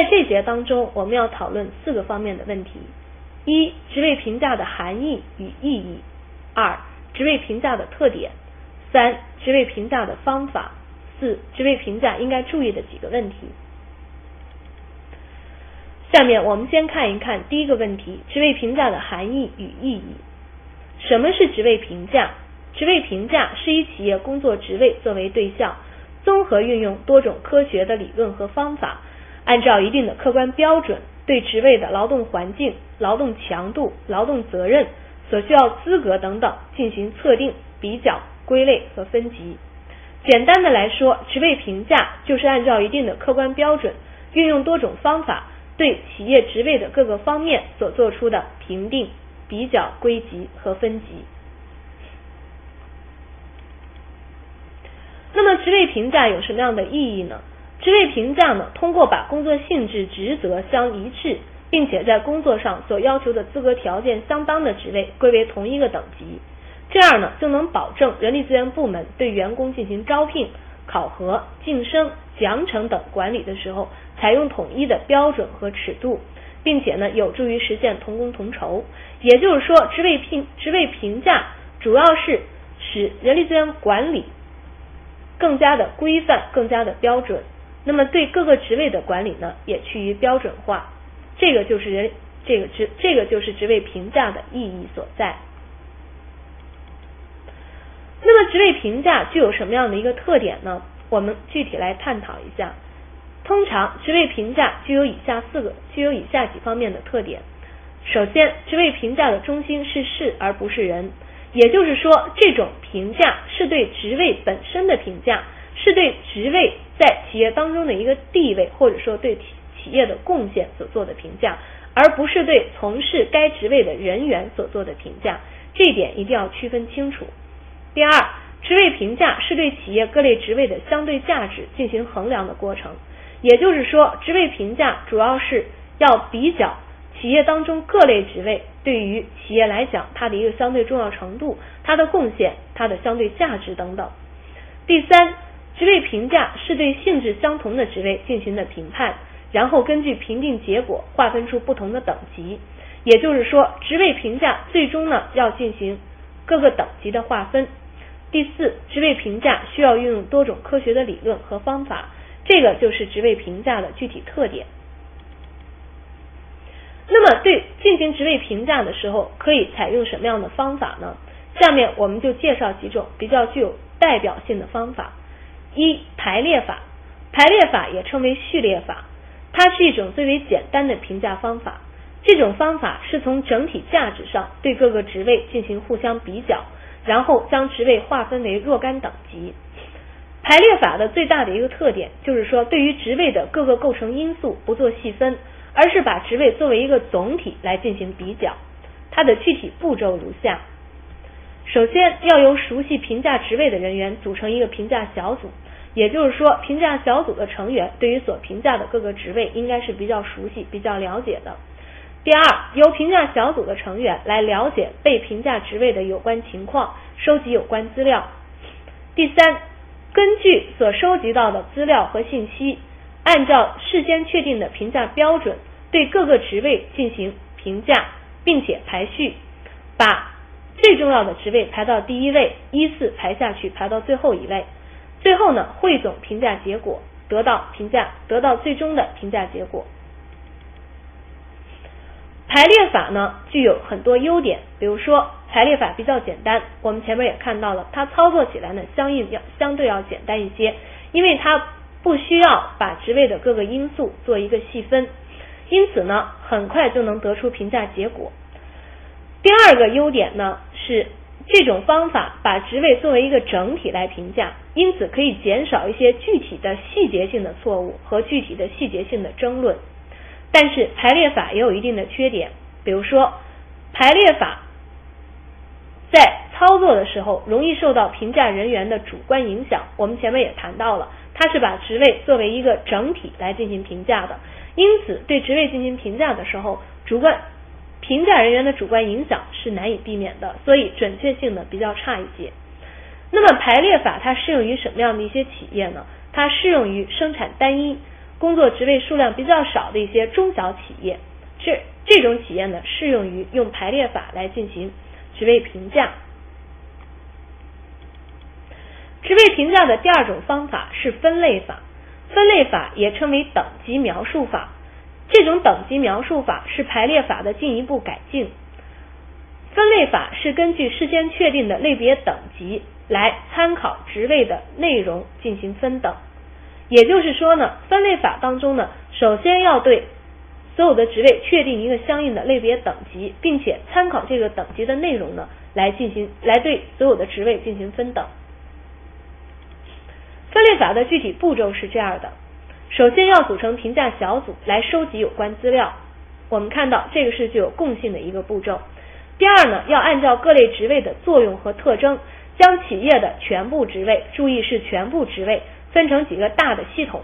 在这节当中，我们要讨论四个方面的问题：一、职位评价的含义与意义；二、职位评价的特点；三、职位评价的方法；四、职位评价应该注意的几个问题。下面我们先看一看第一个问题：职位评价的含义与意义。什么是职位评价？职位评价是以企业工作职位作为对象，综合运用多种科学的理论和方法，按照一定的客观标准，对职位的劳动环境、劳动强度、劳动责任、所需要资格等等进行测定、比较、归类和分级。简单的来说，职位评价就是按照一定的客观标准，运用多种方法，对企业职位的各个方面所做出的评定、比较、归级和分级。那么职位评价有什么样的意义呢？职位评价呢，通过把工作性质、职责相一致，并且在工作上所要求的资格条件相当的职位归为同一个等级，这样呢，就能保证人力资源部门对员工进行招聘、考核、晋升、奖惩等管理的时候，采用统一的标准和尺度，并且呢，有助于实现同工同酬。也就是说，职位评职位评价主要是使人力资源管理。更加的规范，更加的标准。那么对各个职位的管理呢，也趋于标准化。这个就是人这个职这个就是职位评价的意义所在。那么职位评价具有什么样的一个特点呢？我们具体来探讨一下。通常职位评价具有以下四个，具有以下几方面的特点。首先，职位评价的中心是事而不是人。也就是说，这种评价是对职位本身的评价，是对职位在企业当中的一个地位，或者说对企业的贡献所做的评价，而不是对从事该职位的人员所做的评价。这一点一定要区分清楚。第二，职位评价是对企业各类职位的相对价值进行衡量的过程。也就是说，职位评价主要是要比较。企业当中各类职位对于企业来讲，它的一个相对重要程度、它的贡献、它的相对价值等等。第三，职位评价是对性质相同的职位进行的评判，然后根据评定结果划分出不同的等级。也就是说，职位评价最终呢要进行各个等级的划分。第四，职位评价需要运用多种科学的理论和方法，这个就是职位评价的具体特点。那么，对进行职位评价的时候，可以采用什么样的方法呢？下面我们就介绍几种比较具有代表性的方法。一、排列法。排列法也称为序列法，它是一种最为简单的评价方法。这种方法是从整体价值上对各个职位进行互相比较，然后将职位划分为若干等级。排列法的最大的一个特点就是说，对于职位的各个构成因素不做细分。而是把职位作为一个总体来进行比较，它的具体步骤如下：首先要由熟悉评价职位的人员组成一个评价小组，也就是说，评价小组的成员对于所评价的各个职位应该是比较熟悉、比较了解的。第二，由评价小组的成员来了解被评价职位的有关情况，收集有关资料。第三，根据所收集到的资料和信息。按照事先确定的评价标准，对各个职位进行评价，并且排序，把最重要的职位排到第一位，依次排下去，排到最后一位。最后呢，汇总评价结果，得到评价，得到最终的评价结果。排列法呢，具有很多优点，比如说排列法比较简单，我们前面也看到了，它操作起来呢，相应要相对要简单一些，因为它。不需要把职位的各个因素做一个细分，因此呢，很快就能得出评价结果。第二个优点呢是这种方法把职位作为一个整体来评价，因此可以减少一些具体的细节性的错误和具体的细节性的争论。但是排列法也有一定的缺点，比如说排列法在操作的时候容易受到评价人员的主观影响，我们前面也谈到了。它是把职位作为一个整体来进行评价的，因此对职位进行评价的时候，主观评价人员的主观影响是难以避免的，所以准确性呢比较差一些。那么排列法它适用于什么样的一些企业呢？它适用于生产单一、工作职位数量比较少的一些中小企业，这这种企业呢，适用于用排列法来进行职位评价。职位评价的第二种方法是分类法，分类法也称为等级描述法。这种等级描述法是排列法的进一步改进。分类法是根据事先确定的类别等级来参考职位的内容进行分等。也就是说呢，分类法当中呢，首先要对所有的职位确定一个相应的类别等级，并且参考这个等级的内容呢，来进行来对所有的职位进行分等。分类法的具体步骤是这样的：首先要组成评价小组来收集有关资料。我们看到这个是具有共性的一个步骤。第二呢，要按照各类职位的作用和特征，将企业的全部职位，注意是全部职位，分成几个大的系统，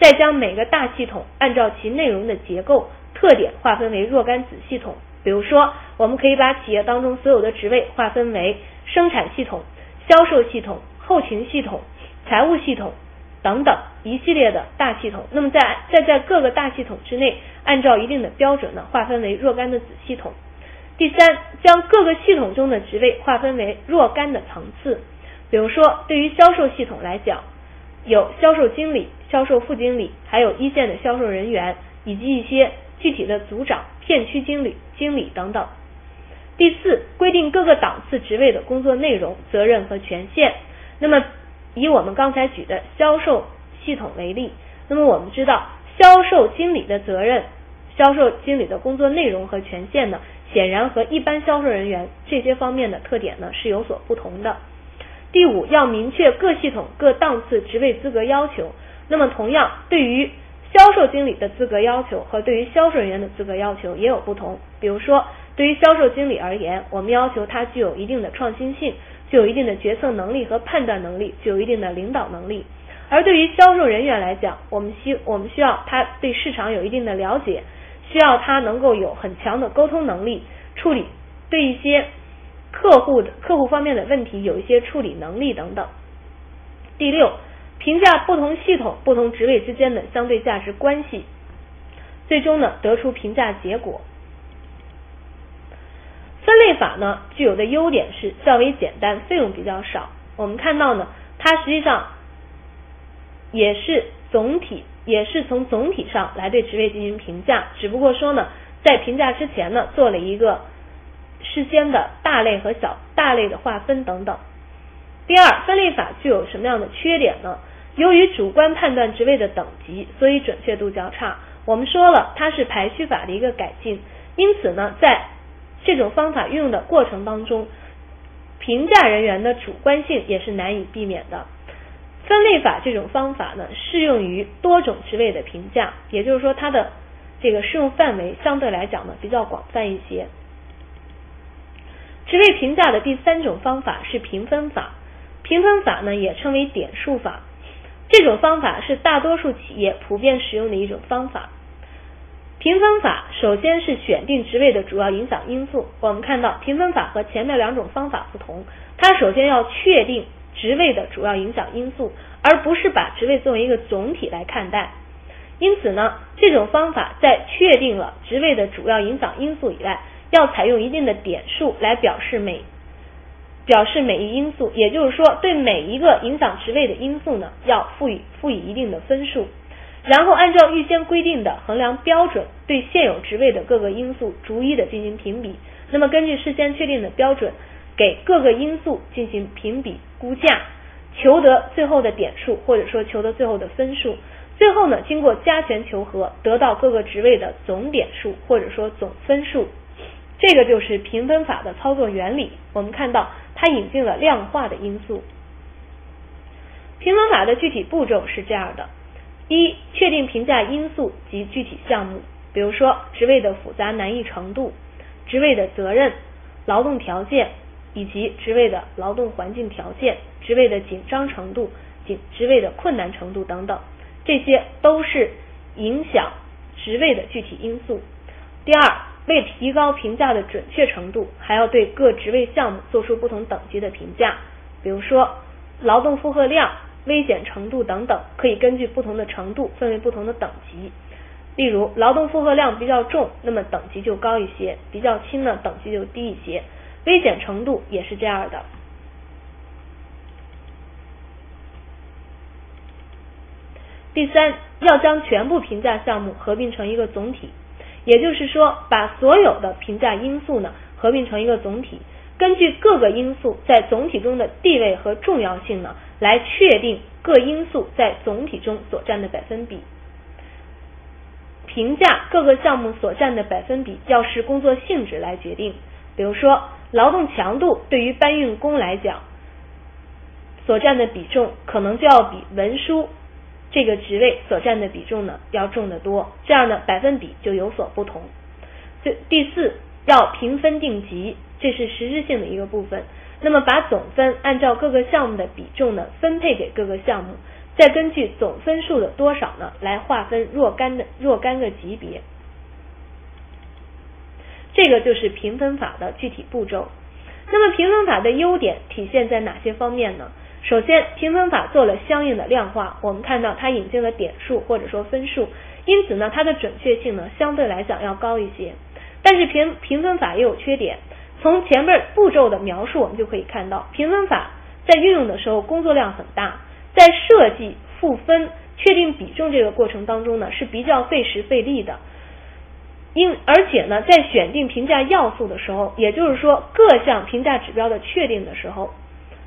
再将每个大系统按照其内容的结构特点划分为若干子系统。比如说，我们可以把企业当中所有的职位划分为生产系统、销售系统、后勤系统。财务系统等等一系列的大系统，那么在再在各个大系统之内，按照一定的标准呢，划分为若干的子系统。第三，将各个系统中的职位划分为若干的层次。比如说，对于销售系统来讲，有销售经理、销售副经理，还有一线的销售人员，以及一些具体的组长、片区经理、经理等等。第四，规定各个档次职位的工作内容、责任和权限。那么以我们刚才举的销售系统为例，那么我们知道销售经理的责任、销售经理的工作内容和权限呢，显然和一般销售人员这些方面的特点呢是有所不同的。第五，要明确各系统各档次职位资格要求。那么同样，对于销售经理的资格要求和对于销售人员的资格要求也有不同。比如说，对于销售经理而言，我们要求他具有一定的创新性。具有一定的决策能力和判断能力，具有一定的领导能力。而对于销售人员来讲，我们需我们需要他对市场有一定的了解，需要他能够有很强的沟通能力，处理对一些客户的客户方面的问题有一些处理能力等等。第六，评价不同系统、不同职位之间的相对价值关系，最终呢得出评价结果。分类法呢，具有的优点是较为简单，费用比较少。我们看到呢，它实际上也是总体，也是从总体上来对职位进行评价。只不过说呢，在评价之前呢，做了一个事先的大类和小大类的划分等等。第二，分类法具有什么样的缺点呢？由于主观判断职位的等级，所以准确度较差。我们说了，它是排序法的一个改进，因此呢，在这种方法运用的过程当中，评价人员的主观性也是难以避免的。分类法这种方法呢，适用于多种职位的评价，也就是说，它的这个适用范围相对来讲呢比较广泛一些。职位评价的第三种方法是评分法，评分法呢也称为点数法，这种方法是大多数企业普遍使用的一种方法。评分法首先是选定职位的主要影响因素。我们看到评分法和前面两种方法不同，它首先要确定职位的主要影响因素，而不是把职位作为一个总体来看待。因此呢，这种方法在确定了职位的主要影响因素以外，要采用一定的点数来表示每表示每一因素，也就是说，对每一个影响职位的因素呢，要赋予赋予一定的分数。然后按照预先规定的衡量标准，对现有职位的各个因素逐一的进行评比。那么根据事先确定的标准，给各个因素进行评比估价，求得最后的点数或者说求得最后的分数。最后呢，经过加权求和，得到各个职位的总点数或者说总分数。这个就是评分法的操作原理。我们看到它引进了量化的因素。评分法的具体步骤是这样的。一、确定评价因素及具体项目，比如说职位的复杂难易程度、职位的责任、劳动条件以及职位的劳动环境条件、职位的紧张程度、紧职位的困难程度等等，这些都是影响职位的具体因素。第二，为提高评价的准确程度，还要对各职位项目做出不同等级的评价，比如说劳动负荷量。危险程度等等，可以根据不同的程度分为不同的等级。例如，劳动负荷量比较重，那么等级就高一些；比较轻呢，等级就低一些。危险程度也是这样的。第三，要将全部评价项目合并成一个总体，也就是说，把所有的评价因素呢合并成一个总体，根据各个因素在总体中的地位和重要性呢，来确定各因素在总体中所占的百分比。评价各个项目所占的百分比要视工作性质来决定。比如说，劳动强度对于搬运工来讲，所占的比重可能就要比文书这个职位所占的比重呢要重得多，这样的百分比就有所不同。这第四，要评分定级，这是实质性的一个部分。那么把总分按照各个项目的比重呢分配给各个项目。再根据总分数的多少呢，来划分若干的若干个级别。这个就是评分法的具体步骤。那么评分法的优点体现在哪些方面呢？首先，评分法做了相应的量化，我们看到它引进了点数或者说分数，因此呢，它的准确性呢相对来讲要高一些。但是评评分法也有缺点，从前面步骤的描述我们就可以看到，评分法在运用的时候工作量很大。在设计、赋分、确定比重这个过程当中呢，是比较费时费力的。因而且呢，在选定评价要素的时候，也就是说各项评价指标的确定的时候，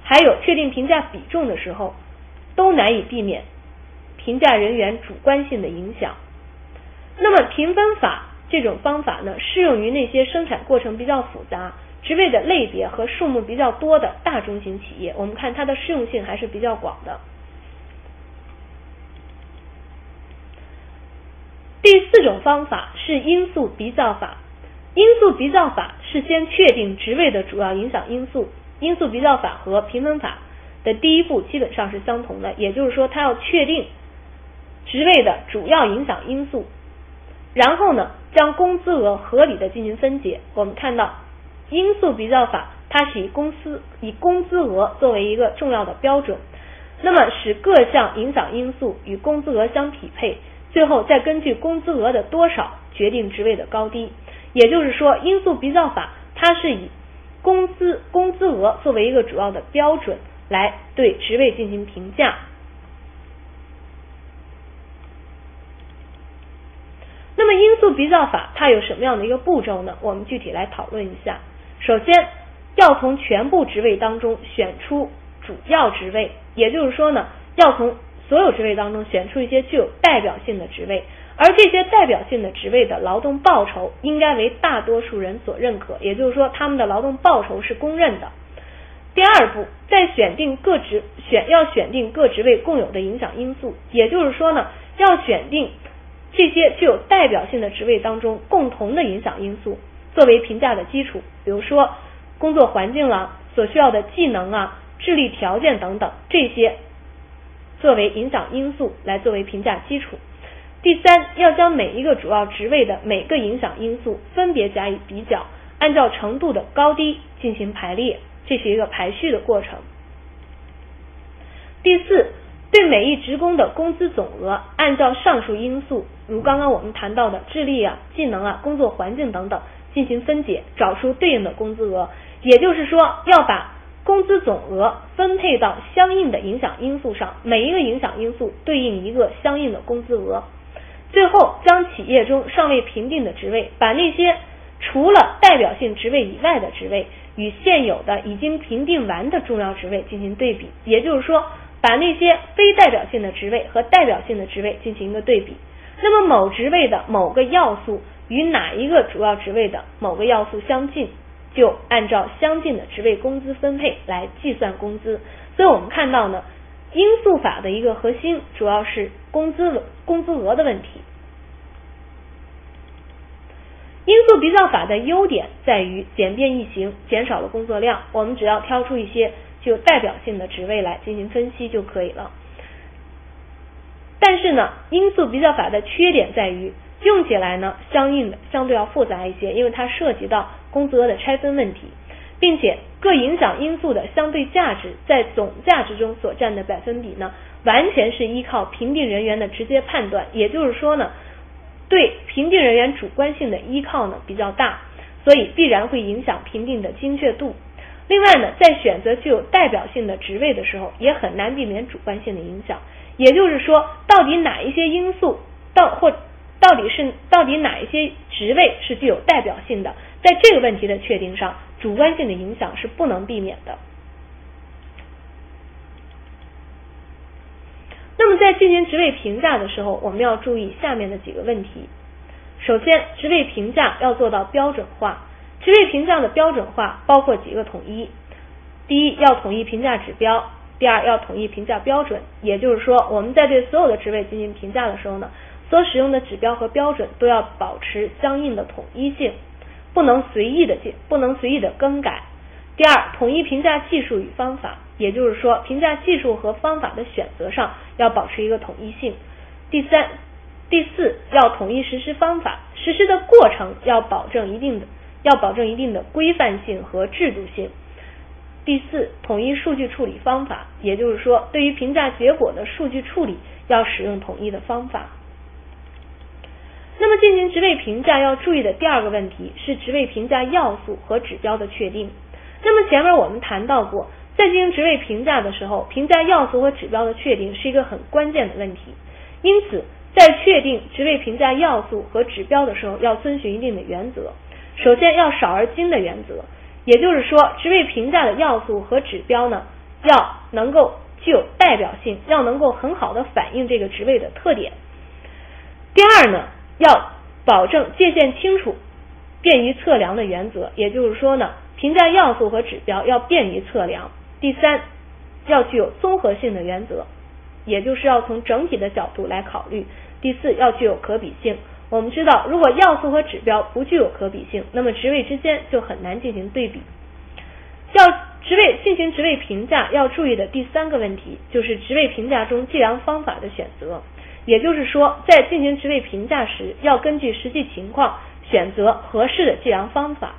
还有确定评价比重的时候，都难以避免评价人员主观性的影响。那么评分法这种方法呢，适用于那些生产过程比较复杂。职位的类别和数目比较多的大中型企业，我们看它的适用性还是比较广的。第四种方法是因素比较法。因素比较法是先确定职位的主要影响因素。因素比较法和评分法的第一步基本上是相同的，也就是说，它要确定职位的主要影响因素，然后呢，将工资额合理的进行分解。我们看到因素比较法，它是以公司以工资额作为一个重要的标准，那么使各项影响因素与工资额相匹配。最后再根据工资额的多少决定职位的高低，也就是说，因素比较法它是以工资工资额作为一个主要的标准来对职位进行评价。那么因素比较法它有什么样的一个步骤呢？我们具体来讨论一下。首先要从全部职位当中选出主要职位，也就是说呢，要从所有职位当中选出一些具有代表性的职位，而这些代表性的职位的劳动报酬应该为大多数人所认可，也就是说他们的劳动报酬是公认的。第二步，在选定各职选要选定各职位共有的影响因素，也就是说呢，要选定这些具有代表性的职位当中共同的影响因素作为评价的基础，比如说工作环境啊、所需要的技能啊、智力条件等等这些。作为影响因素来作为评价基础。第三，要将每一个主要职位的每个影响因素分别加以比较，按照程度的高低进行排列，这是一个排序的过程。第四，对每一职工的工资总额按照上述因素，如刚刚我们谈到的智力啊、技能啊、工作环境等等进行分解，找出对应的工资额。也就是说，要把工资总额分配到相应的影响因素上，每一个影响因素对应一个相应的工资额。最后，将企业中尚未评定的职位，把那些除了代表性职位以外的职位与现有的已经评定完的重要职位进行对比。也就是说，把那些非代表性的职位和代表性的职位进行一个对比。那么，某职位的某个要素与哪一个主要职位的某个要素相近？就按照相近的职位工资分配来计算工资，所以我们看到呢，因素法的一个核心主要是工资工资额的问题。因素比较法的优点在于简便易行，减少了工作量，我们只要挑出一些具有代表性的职位来进行分析就可以了。但是呢，因素比较法的缺点在于。用起来呢，相应的相对要复杂一些，因为它涉及到工资额的拆分问题，并且各影响因素的相对价值在总价值中所占的百分比呢，完全是依靠评定人员的直接判断，也就是说呢，对评定人员主观性的依靠呢比较大，所以必然会影响评定的精确度。另外呢，在选择具有代表性的职位的时候，也很难避免主观性的影响。也就是说，到底哪一些因素到或到底是到底哪一些职位是具有代表性的，在这个问题的确定上，主观性的影响是不能避免的。那么在进行职位评价的时候，我们要注意下面的几个问题。首先，职位评价要做到标准化。职位评价的标准化包括几个统一：第一，要统一评价指标；第二，要统一评价标准。也就是说，我们在对所有的职位进行评价的时候呢，所使用的指标和标准都要保持相应的统一性，不能随意的进，不能随意的更改。第二，统一评价技术与方法，也就是说，评价技术和方法的选择上要保持一个统一性。第三、第四，要统一实施方法，实施的过程要保证一定的，要保证一定的规范性和制度性。第四，统一数据处理方法，也就是说，对于评价结果的数据处理要使用统一的方法。那么，进行职位评价要注意的第二个问题是职位评价要素和指标的确定。那么前面我们谈到过，在进行职位评价的时候，评价要素和指标的确定是一个很关键的问题。因此，在确定职位评价要素和指标的时候，要遵循一定的原则。首先要少而精的原则，也就是说，职位评价的要素和指标呢，要能够具有代表性，要能够很好的反映这个职位的特点。第二呢，要保证界限清楚、便于测量的原则，也就是说呢。评价要素和指标要便于测量。第三，要具有综合性的原则，也就是要从整体的角度来考虑。第四，要具有可比性。我们知道，如果要素和指标不具有可比性，那么职位之间就很难进行对比。要职位进行职位评价要注意的第三个问题，就是职位评价中计量方法的选择。也就是说，在进行职位评价时，要根据实际情况选择合适的计量方法。